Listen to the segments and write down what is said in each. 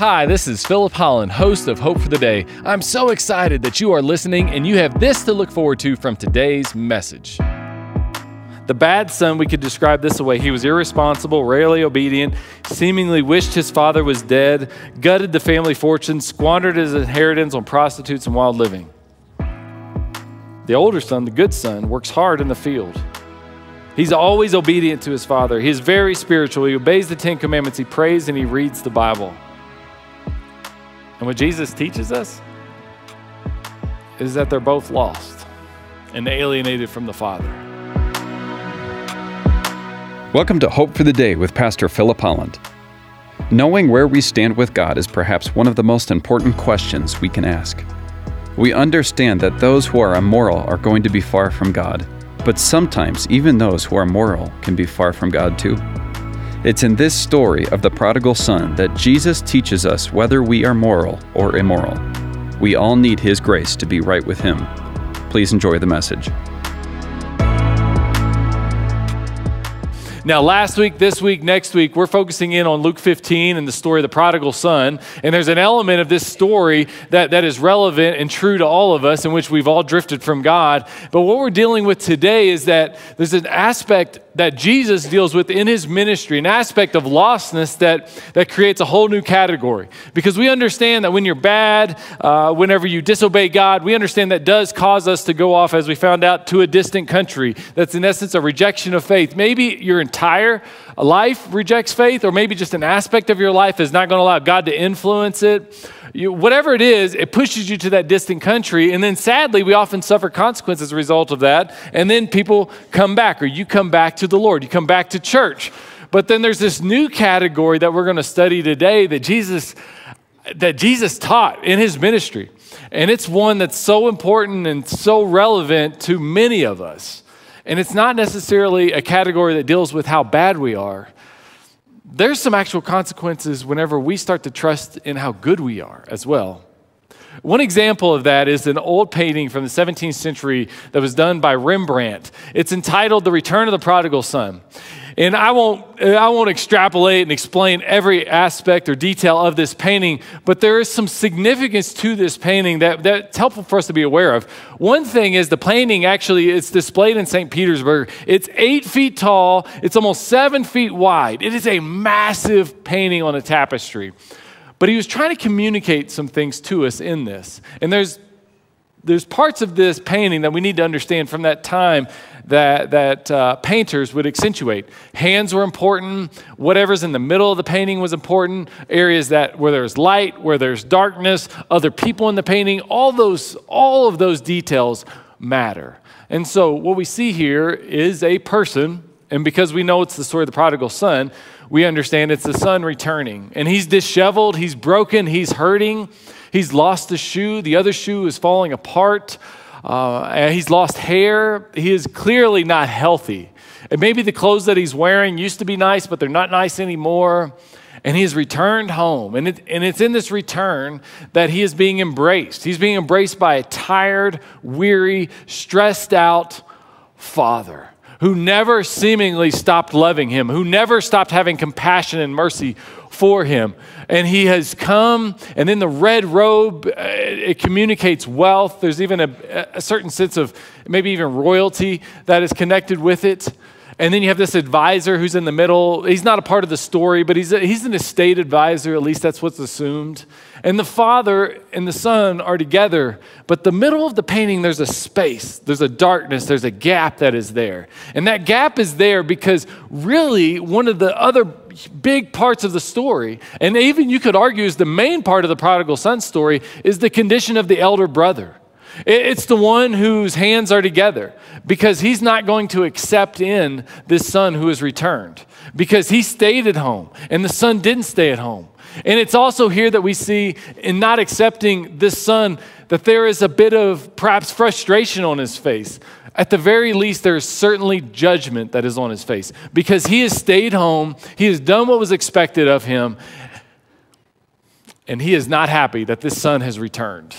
Hi, this is Philip Holland, host of Hope for the Day. I'm so excited that you are listening and you have this to look forward to from today's message. The bad son, we could describe this way. He was irresponsible, rarely obedient, seemingly wished his father was dead, gutted the family fortune, squandered his inheritance on prostitutes and wild living. The older son, the good son, works hard in the field. He's always obedient to his father. He is very spiritual. He obeys the Ten Commandments, he prays, and he reads the Bible. And what Jesus teaches us is that they're both lost and alienated from the Father. Welcome to Hope for the Day with Pastor Philip Holland. Knowing where we stand with God is perhaps one of the most important questions we can ask. We understand that those who are immoral are going to be far from God, but sometimes even those who are moral can be far from God too. It's in this story of the prodigal son that Jesus teaches us whether we are moral or immoral. We all need His grace to be right with Him. Please enjoy the message. Now, last week, this week, next week, we're focusing in on Luke 15 and the story of the prodigal son. And there's an element of this story that, that is relevant and true to all of us, in which we've all drifted from God. But what we're dealing with today is that there's an aspect that Jesus deals with in his ministry, an aspect of lostness that, that creates a whole new category. Because we understand that when you're bad, uh, whenever you disobey God, we understand that does cause us to go off, as we found out, to a distant country. That's in essence a rejection of faith. Maybe your entire life rejects faith, or maybe just an aspect of your life is not going to allow God to influence it you, whatever it is, it pushes you to that distant country. And then sadly, we often suffer consequences as a result of that. And then people come back, or you come back to the Lord, you come back to church. But then there's this new category that we're going to study today that Jesus that Jesus taught in his ministry. And it's one that's so important and so relevant to many of us. And it's not necessarily a category that deals with how bad we are, there's some actual consequences whenever we start to trust in how good we are as well. One example of that is an old painting from the 17th century that was done by Rembrandt. It's entitled The Return of the Prodigal Son. And I won't, I won't extrapolate and explain every aspect or detail of this painting, but there is some significance to this painting that, that's helpful for us to be aware of. One thing is the painting actually, it's displayed in St. Petersburg. It's eight feet tall, it's almost seven feet wide. It is a massive painting on a tapestry. But he was trying to communicate some things to us in this. And there's there's parts of this painting that we need to understand from that time that, that uh, painters would accentuate. Hands were important. Whatever's in the middle of the painting was important. Areas that where there's light, where there's darkness, other people in the painting, all those, all of those details matter. And so what we see here is a person, and because we know it's the story of the prodigal son, we understand it's the son returning. And he's disheveled, he's broken, he's hurting, he's lost a shoe, the other shoe is falling apart. Uh, he's lost hair. He is clearly not healthy. And maybe the clothes that he's wearing used to be nice, but they're not nice anymore. And he has returned home. And, it, and it's in this return that he is being embraced. He's being embraced by a tired, weary, stressed out father who never seemingly stopped loving him, who never stopped having compassion and mercy for him. And he has come, and then the red robe, uh, it communicates wealth. There's even a, a certain sense of maybe even royalty that is connected with it. And then you have this advisor who's in the middle. He's not a part of the story, but he's, a, he's an estate advisor, at least that's what's assumed. And the father and the son are together, but the middle of the painting, there's a space, there's a darkness, there's a gap that is there. And that gap is there because really one of the other big parts of the story, and even you could argue is the main part of the prodigal son story, is the condition of the elder brother. It's the one whose hands are together because he's not going to accept in this son who has returned because he stayed at home and the son didn't stay at home. And it's also here that we see in not accepting this son that there is a bit of perhaps frustration on his face. At the very least, there is certainly judgment that is on his face because he has stayed home, he has done what was expected of him, and he is not happy that this son has returned.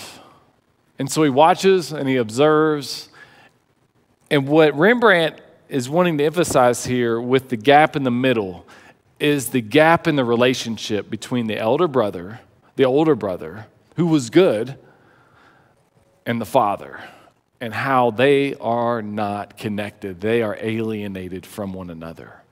And so he watches and he observes. And what Rembrandt is wanting to emphasize here with the gap in the middle is the gap in the relationship between the elder brother the older brother, who was good, and the father, and how they are not connected. They are alienated from one another.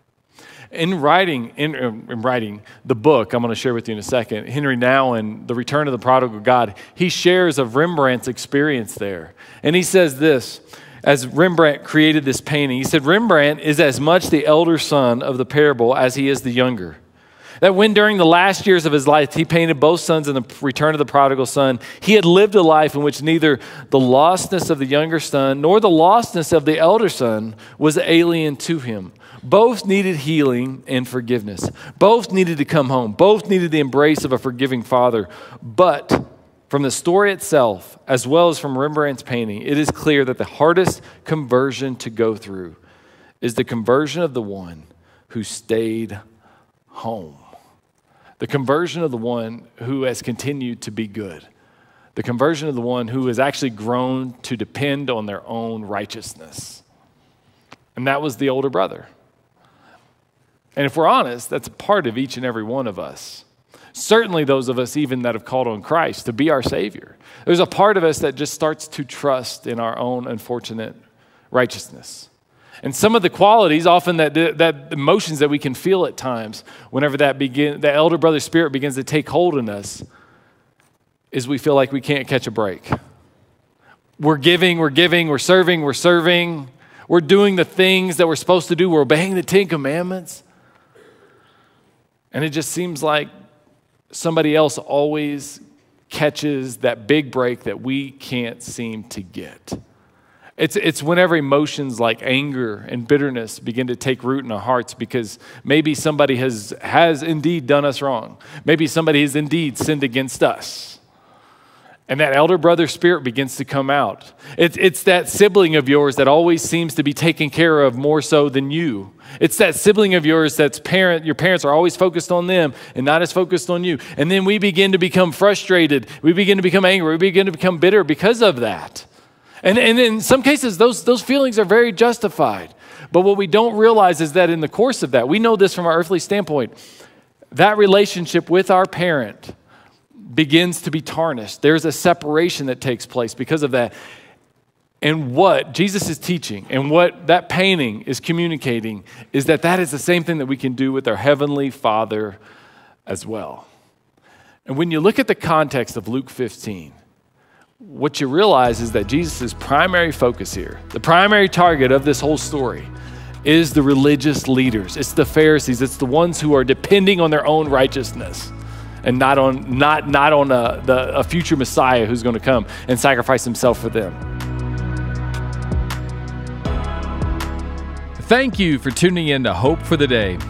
In writing, in, um, in, writing the book I'm going to share with you in a second, Henry Nouwen, The Return of the Prodigal God, he shares of Rembrandt's experience there. And he says this as Rembrandt created this painting. He said, Rembrandt is as much the elder son of the parable as he is the younger. That when during the last years of his life he painted both sons in the return of the prodigal son, he had lived a life in which neither the lostness of the younger son nor the lostness of the elder son was alien to him. Both needed healing and forgiveness. Both needed to come home. Both needed the embrace of a forgiving father. But from the story itself, as well as from Rembrandt's painting, it is clear that the hardest conversion to go through is the conversion of the one who stayed home. The conversion of the one who has continued to be good. The conversion of the one who has actually grown to depend on their own righteousness. And that was the older brother. And if we're honest, that's a part of each and every one of us. Certainly, those of us even that have called on Christ to be our Savior. There's a part of us that just starts to trust in our own unfortunate righteousness. And some of the qualities, often that, that emotions that we can feel at times, whenever that begin, the elder brother spirit begins to take hold in us, is we feel like we can't catch a break. We're giving, we're giving, we're serving, we're serving, we're doing the things that we're supposed to do, we're obeying the Ten Commandments. And it just seems like somebody else always catches that big break that we can't seem to get. It's, it's whenever emotions like anger and bitterness begin to take root in our hearts because maybe somebody has, has indeed done us wrong. Maybe somebody has indeed sinned against us. And that elder brother spirit begins to come out. It's, it's that sibling of yours that always seems to be taken care of more so than you. It's that sibling of yours that's parent, your parents are always focused on them and not as focused on you. And then we begin to become frustrated. We begin to become angry. We begin to become bitter because of that. And, and in some cases, those, those feelings are very justified. But what we don't realize is that in the course of that, we know this from our earthly standpoint, that relationship with our parent begins to be tarnished. There's a separation that takes place because of that. And what Jesus is teaching and what that painting is communicating is that that is the same thing that we can do with our Heavenly Father as well. And when you look at the context of Luke 15, what you realize is that Jesus' primary focus here, the primary target of this whole story, is the religious leaders. It's the Pharisees. It's the ones who are depending on their own righteousness and not on, not, not on a, the, a future Messiah who's going to come and sacrifice himself for them. Thank you for tuning in to Hope for the Day.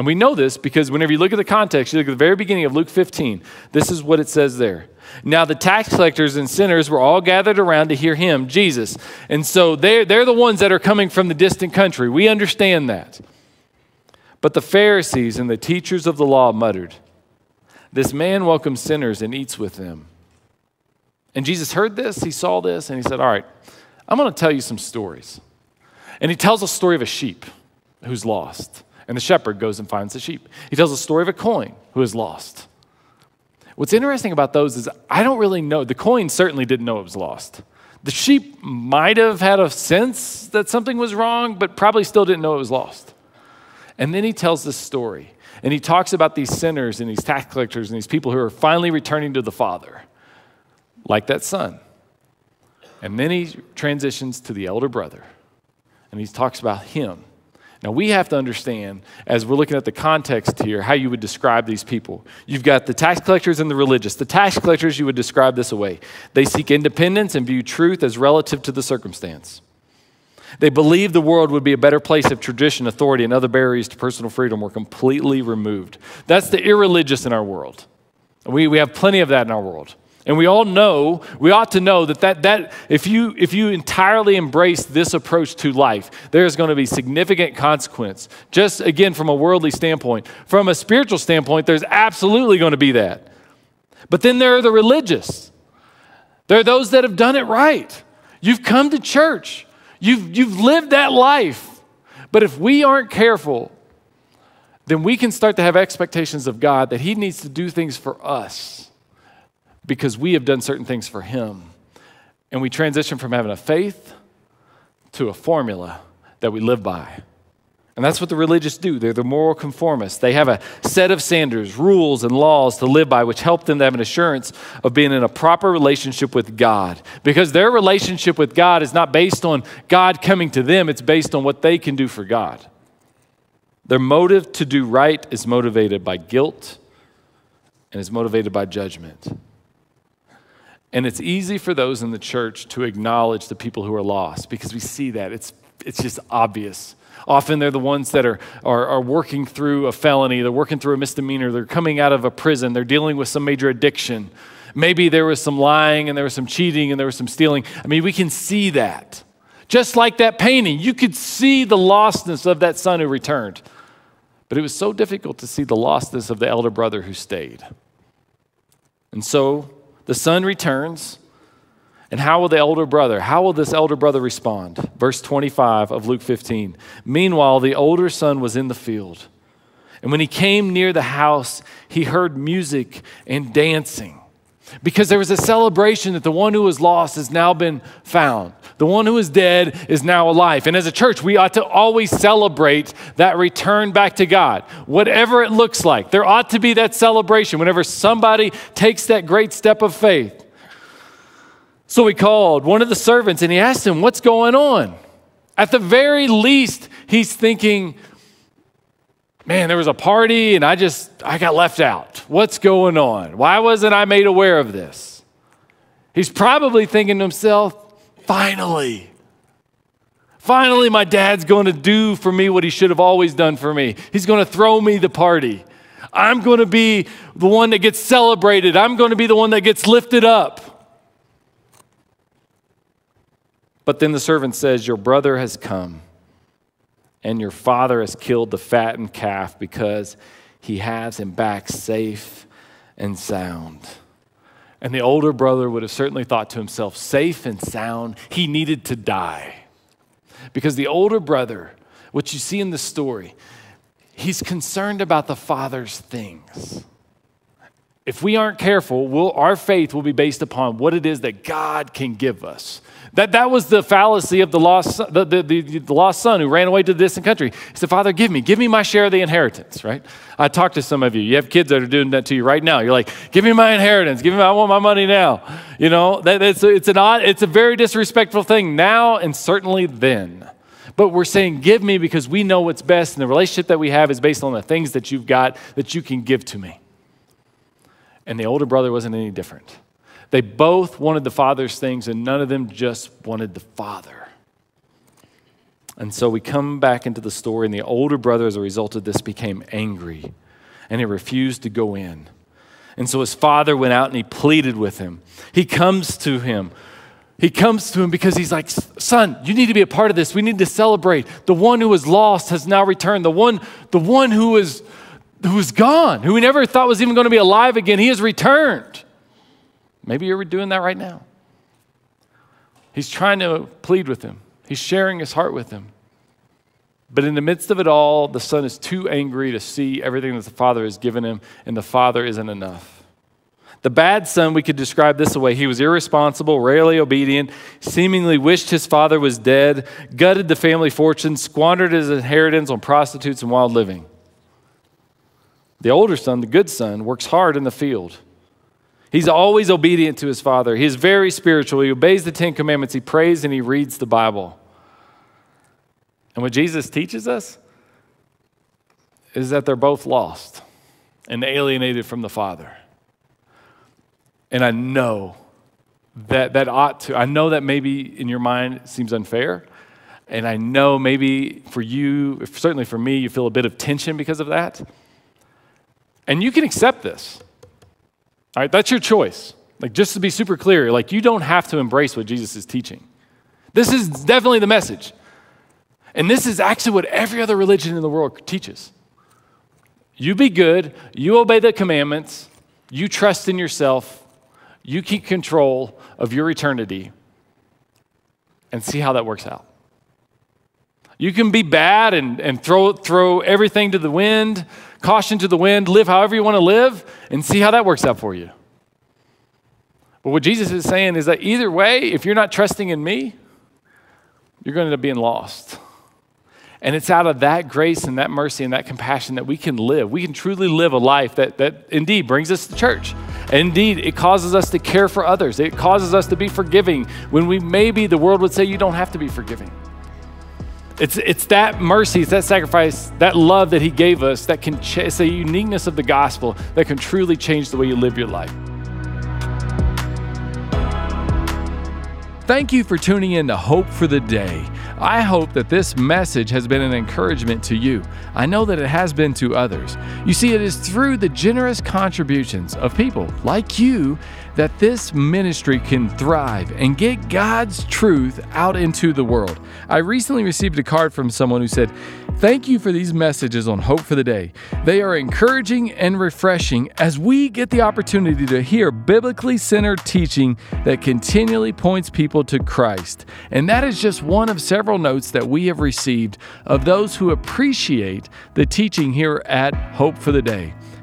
And we know this because whenever you look at the context, you look at the very beginning of Luke 15, this is what it says there. Now, the tax collectors and sinners were all gathered around to hear him, Jesus. And so they're, they're the ones that are coming from the distant country. We understand that. But the Pharisees and the teachers of the law muttered, This man welcomes sinners and eats with them. And Jesus heard this, he saw this, and he said, All right, I'm going to tell you some stories. And he tells a story of a sheep who's lost. And the shepherd goes and finds the sheep. He tells the story of a coin who is lost. What's interesting about those is I don't really know. The coin certainly didn't know it was lost. The sheep might have had a sense that something was wrong, but probably still didn't know it was lost. And then he tells this story. And he talks about these sinners and these tax collectors and these people who are finally returning to the Father, like that son. And then he transitions to the elder brother. And he talks about him now, we have to understand, as we're looking at the context here, how you would describe these people. You've got the tax collectors and the religious. The tax collectors, you would describe this away. They seek independence and view truth as relative to the circumstance. They believe the world would be a better place if tradition, authority, and other barriers to personal freedom were completely removed. That's the irreligious in our world. We, we have plenty of that in our world. And we all know, we ought to know that, that, that if, you, if you entirely embrace this approach to life, there's going to be significant consequence. Just again, from a worldly standpoint. From a spiritual standpoint, there's absolutely going to be that. But then there are the religious. There are those that have done it right. You've come to church, you've, you've lived that life. But if we aren't careful, then we can start to have expectations of God that He needs to do things for us because we have done certain things for Him. And we transition from having a faith to a formula that we live by. And that's what the religious do. They're the moral conformists. They have a set of standards, rules, and laws to live by, which help them to have an assurance of being in a proper relationship with God. Because their relationship with God is not based on God coming to them, it's based on what they can do for God. Their motive to do right is motivated by guilt and is motivated by judgment. And it's easy for those in the church to acknowledge the people who are lost because we see that. It's, it's just obvious. Often they're the ones that are, are, are, working through a felony, they're working through a misdemeanor, they're coming out of a prison, they're dealing with some major addiction. Maybe there was some lying and there was some cheating and there was some stealing. I mean, we can see that. Just like that painting, you could see the lostness of that son who returned. But it was so difficult to see the lostness of the elder brother who stayed. And so the son returns. And how will the elder brother, how will this elder brother respond? Verse 25 of Luke 15. Meanwhile, the older son was in the field. And when he came near the house, he heard music and dancing because there was a celebration that the one who was lost has now been found. The one who is dead is now alive. And as a church, we ought to always celebrate that return back to God, whatever it looks like. There ought to be that celebration whenever somebody takes that great step of faith. So he called one of the servants and he asked him, What's going on? At the very least, he's thinking, man, there was a party and I just, I got left out. What's going on? Why wasn't I made aware of this? He's probably thinking to himself, finally, finally, my dad's going to do for me what he should have always done for me. He's going to throw me the party. I'm going to be the one that gets celebrated. I'm going to be the one that gets lifted up. But then the servant says, Your brother has come and your father has killed the fattened calf because he has him back safe and sound. And the older brother would have certainly thought to himself, safe and sound, he needed to die. Because the older brother, what you see in the story, he's concerned about the father's things. If we aren't careful, we'll, our faith will be based upon what it is that God can give us. That, that was the fallacy of the lost, the, the, the, the, lost son who ran away to the distant country. He said, Father, give me, give me my share of the inheritance, right? I talked to some of you. You have kids that are doing that to you right now. You're like, give me my inheritance. Give me, I want my money now. You know, that, it's, it's, an odd, it's a very disrespectful thing now and certainly then. But we're saying, give me because we know what's best. And the relationship that we have is based on the things that you've got that you can give to me. And the older brother wasn't any different. They both wanted the Father's things, and none of them just wanted the Father. And so we come back into the story, and the older brother, as a result of this, became angry and he refused to go in. And so his father went out and he pleaded with him. He comes to him. He comes to him because he's like, Son, you need to be a part of this. We need to celebrate. The one who was lost has now returned. The one, the one who is who was gone, who we never thought was even going to be alive again, he has returned. Maybe you're doing that right now. He's trying to plead with him, he's sharing his heart with him. But in the midst of it all, the son is too angry to see everything that the father has given him, and the father isn't enough. The bad son, we could describe this way. He was irresponsible, rarely obedient, seemingly wished his father was dead, gutted the family fortune, squandered his inheritance on prostitutes and wild living. The older son, the good son, works hard in the field. He's always obedient to his father. He is very spiritual. He obeys the Ten Commandments. He prays and he reads the Bible. And what Jesus teaches us is that they're both lost and alienated from the Father. And I know that that ought to, I know that maybe in your mind it seems unfair. And I know maybe for you, certainly for me, you feel a bit of tension because of that. And you can accept this. All right, that's your choice. Like, just to be super clear, like, you don't have to embrace what Jesus is teaching. This is definitely the message. And this is actually what every other religion in the world teaches. You be good, you obey the commandments, you trust in yourself, you keep control of your eternity, and see how that works out. You can be bad and, and throw, throw everything to the wind, caution to the wind, live however you want to live, and see how that works out for you. But what Jesus is saying is that either way, if you're not trusting in me, you're going to end up being lost. And it's out of that grace and that mercy and that compassion that we can live. We can truly live a life that, that indeed brings us to church. Indeed, it causes us to care for others. It causes us to be forgiving when we maybe the world would say you don't have to be forgiving. It's, it's that mercy, it's that sacrifice, that love that He gave us that can, ch- it's a uniqueness of the gospel that can truly change the way you live your life. Thank you for tuning in to Hope for the Day. I hope that this message has been an encouragement to you. I know that it has been to others. You see, it is through the generous contributions of people like you that this ministry can thrive and get God's truth out into the world. I recently received a card from someone who said, Thank you for these messages on Hope for the Day. They are encouraging and refreshing as we get the opportunity to hear biblically centered teaching that continually points people to Christ. And that is just one of several notes that we have received of those who appreciate the teaching here at Hope for the Day.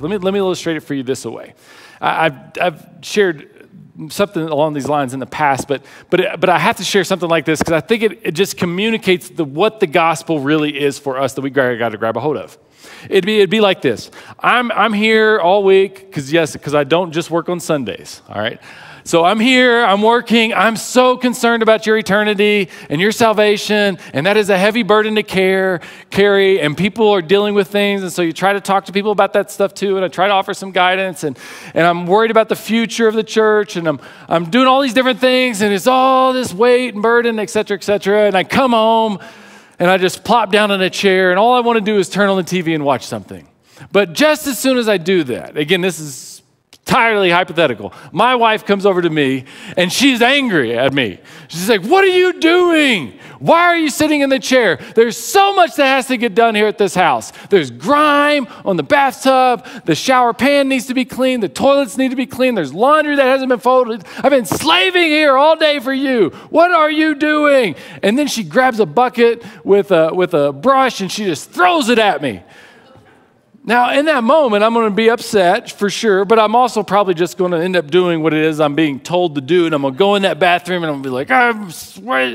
Let me, let me illustrate it for you this way. I, have I've shared something along these lines in the past, but, but, but I have to share something like this because I think it, it just communicates the, what the gospel really is for us that we got to grab a hold of. It'd be, it'd be like this I'm, I'm here all week because, yes, because I don't just work on Sundays, all right? So I'm here, I'm working, I'm so concerned about your eternity and your salvation, and that is a heavy burden to care, carry, and people are dealing with things, and so you try to talk to people about that stuff too, and I try to offer some guidance, and, and I'm worried about the future of the church, and I'm, I'm doing all these different things, and it's all this weight and burden, et cetera, et cetera, and I come home, and I just plop down in a chair, and all I want to do is turn on the TV and watch something. But just as soon as I do that, again, this is entirely hypothetical. My wife comes over to me and she's angry at me. She's like, What are you doing? Why are you sitting in the chair? There's so much that has to get done here at this house. There's grime on the bathtub, the shower pan needs to be cleaned, the toilets need to be cleaned, there's laundry that hasn't been folded. I've been slaving here all day for you. What are you doing? And then she grabs a bucket with a, with a brush and she just throws it at me. Now, in that moment, I'm going to be upset for sure, but I'm also probably just going to end up doing what it is I'm being told to do. And I'm going to go in that bathroom and I'm going to be like, I'm,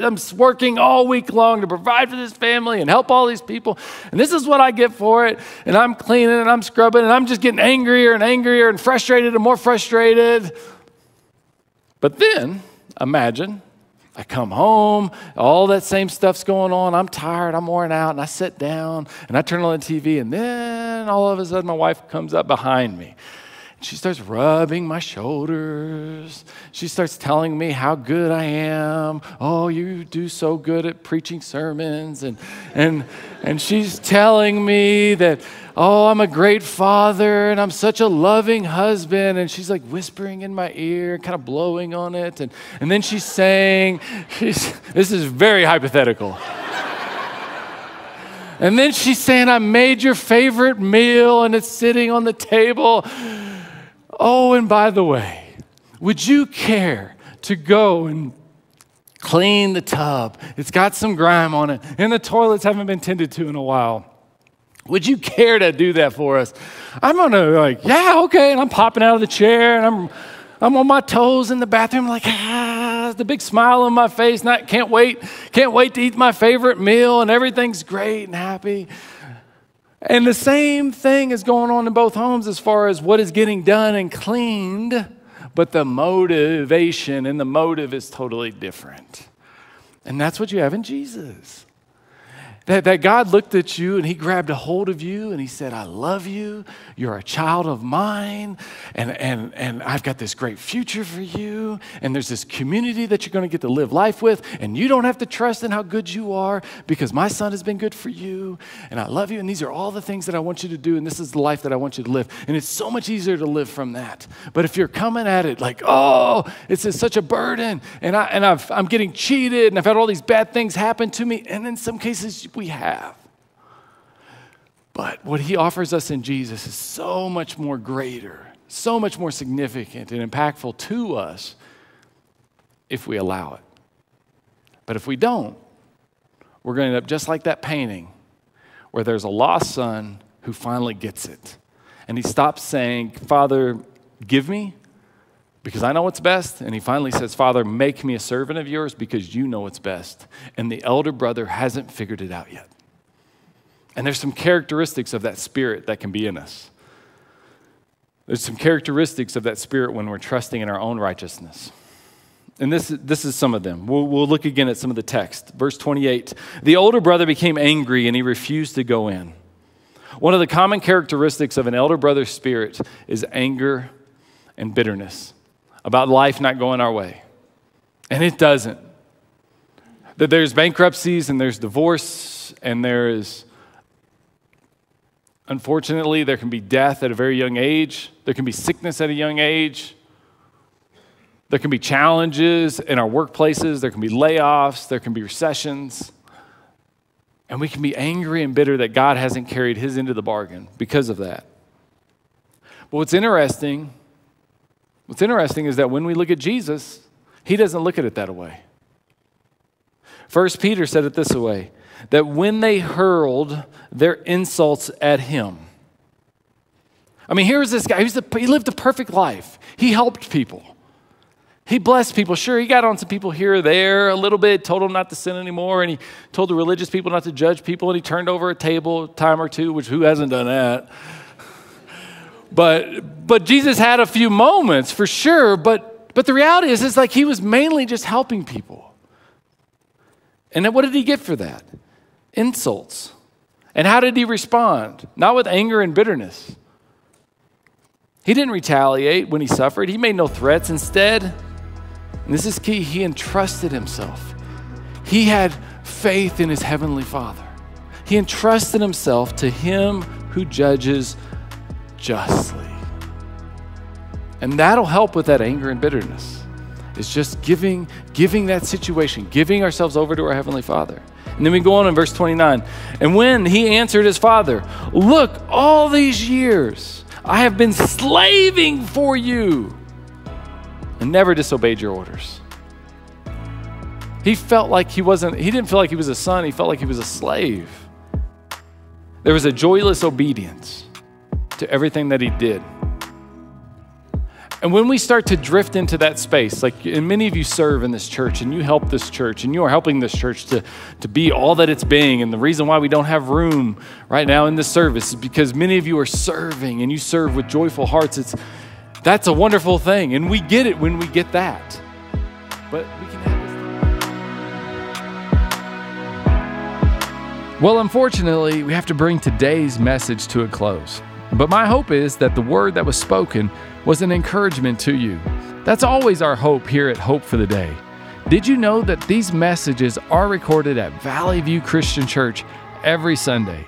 I'm working all week long to provide for this family and help all these people. And this is what I get for it. And I'm cleaning and I'm scrubbing and I'm just getting angrier and angrier and frustrated and more frustrated. But then, imagine I come home, all that same stuff's going on. I'm tired, I'm worn out, and I sit down and I turn on the TV, and then all of a sudden my wife comes up behind me. She starts rubbing my shoulders. She starts telling me how good I am. Oh, you do so good at preaching sermons. And, and, and she's telling me that oh, I'm a great father and I'm such a loving husband. And she's like whispering in my ear, kind of blowing on it. And, and then she's saying, she's, this is very hypothetical. and then she's saying, I made your favorite meal and it's sitting on the table. Oh, and by the way, would you care to go and clean the tub? It's got some grime on it, and the toilets haven't been tended to in a while. Would you care to do that for us? I'm gonna like, yeah, okay. And I'm popping out of the chair and I'm I'm on my toes in the bathroom, like, ah, the big smile on my face. Not can't wait, can't wait to eat my favorite meal, and everything's great and happy. And the same thing is going on in both homes as far as what is getting done and cleaned, but the motivation and the motive is totally different. And that's what you have in Jesus. That, that God looked at you and He grabbed a hold of you and He said, I love you. You're a child of mine. And, and, and I've got this great future for you. And there's this community that you're going to get to live life with. And you don't have to trust in how good you are because my son has been good for you. And I love you. And these are all the things that I want you to do. And this is the life that I want you to live. And it's so much easier to live from that. But if you're coming at it like, oh, it's such a burden and, I, and I've, I'm getting cheated and I've had all these bad things happen to me. And in some cases, we have. But what he offers us in Jesus is so much more greater, so much more significant and impactful to us if we allow it. But if we don't, we're going to end up just like that painting where there's a lost son who finally gets it. And he stops saying, Father, give me because I know what's best. And he finally says, Father, make me a servant of yours because you know what's best. And the elder brother hasn't figured it out yet. And there's some characteristics of that spirit that can be in us. There's some characteristics of that spirit when we're trusting in our own righteousness. And this, this is some of them. We'll, we'll look again at some of the text. Verse 28 The older brother became angry and he refused to go in. One of the common characteristics of an elder brother's spirit is anger and bitterness about life not going our way. And it doesn't. That there's bankruptcies and there's divorce and there is, unfortunately, there can be death at a very young age, there can be sickness at a young age. There can be challenges in our workplaces, there can be layoffs, there can be recessions. And we can be angry and bitter that God hasn't carried his into the bargain because of that. But what's interesting What's interesting is that when we look at Jesus, he doesn't look at it that way. First Peter said it this way that when they hurled their insults at him. I mean, here's this guy. He, the, he lived a perfect life. He helped people. He blessed people. Sure, he got on some people here or there a little bit, told them not to sin anymore, and he told the religious people not to judge people, and he turned over a table a time or two, which who hasn't done that? But, but Jesus had a few moments for sure, but, but the reality is, it's like he was mainly just helping people. And then what did he get for that? Insults. And how did he respond? Not with anger and bitterness. He didn't retaliate when he suffered, he made no threats. Instead, and this is key, he entrusted himself. He had faith in his heavenly Father. He entrusted himself to him who judges justly. And that'll help with that anger and bitterness. It's just giving, giving that situation, giving ourselves over to our Heavenly Father. And then we go on in verse 29. And when he answered his father, Look, all these years I have been slaving for you and never disobeyed your orders. He felt like he wasn't, he didn't feel like he was a son, he felt like he was a slave. There was a joyless obedience. To everything that he did. And when we start to drift into that space, like and many of you serve in this church and you help this church and you are helping this church to, to be all that it's being. And the reason why we don't have room right now in this service is because many of you are serving and you serve with joyful hearts. It's that's a wonderful thing. And we get it when we get that. But we can have this. Well, unfortunately, we have to bring today's message to a close. But my hope is that the word that was spoken was an encouragement to you. That's always our hope here at Hope for the Day. Did you know that these messages are recorded at Valley View Christian Church every Sunday?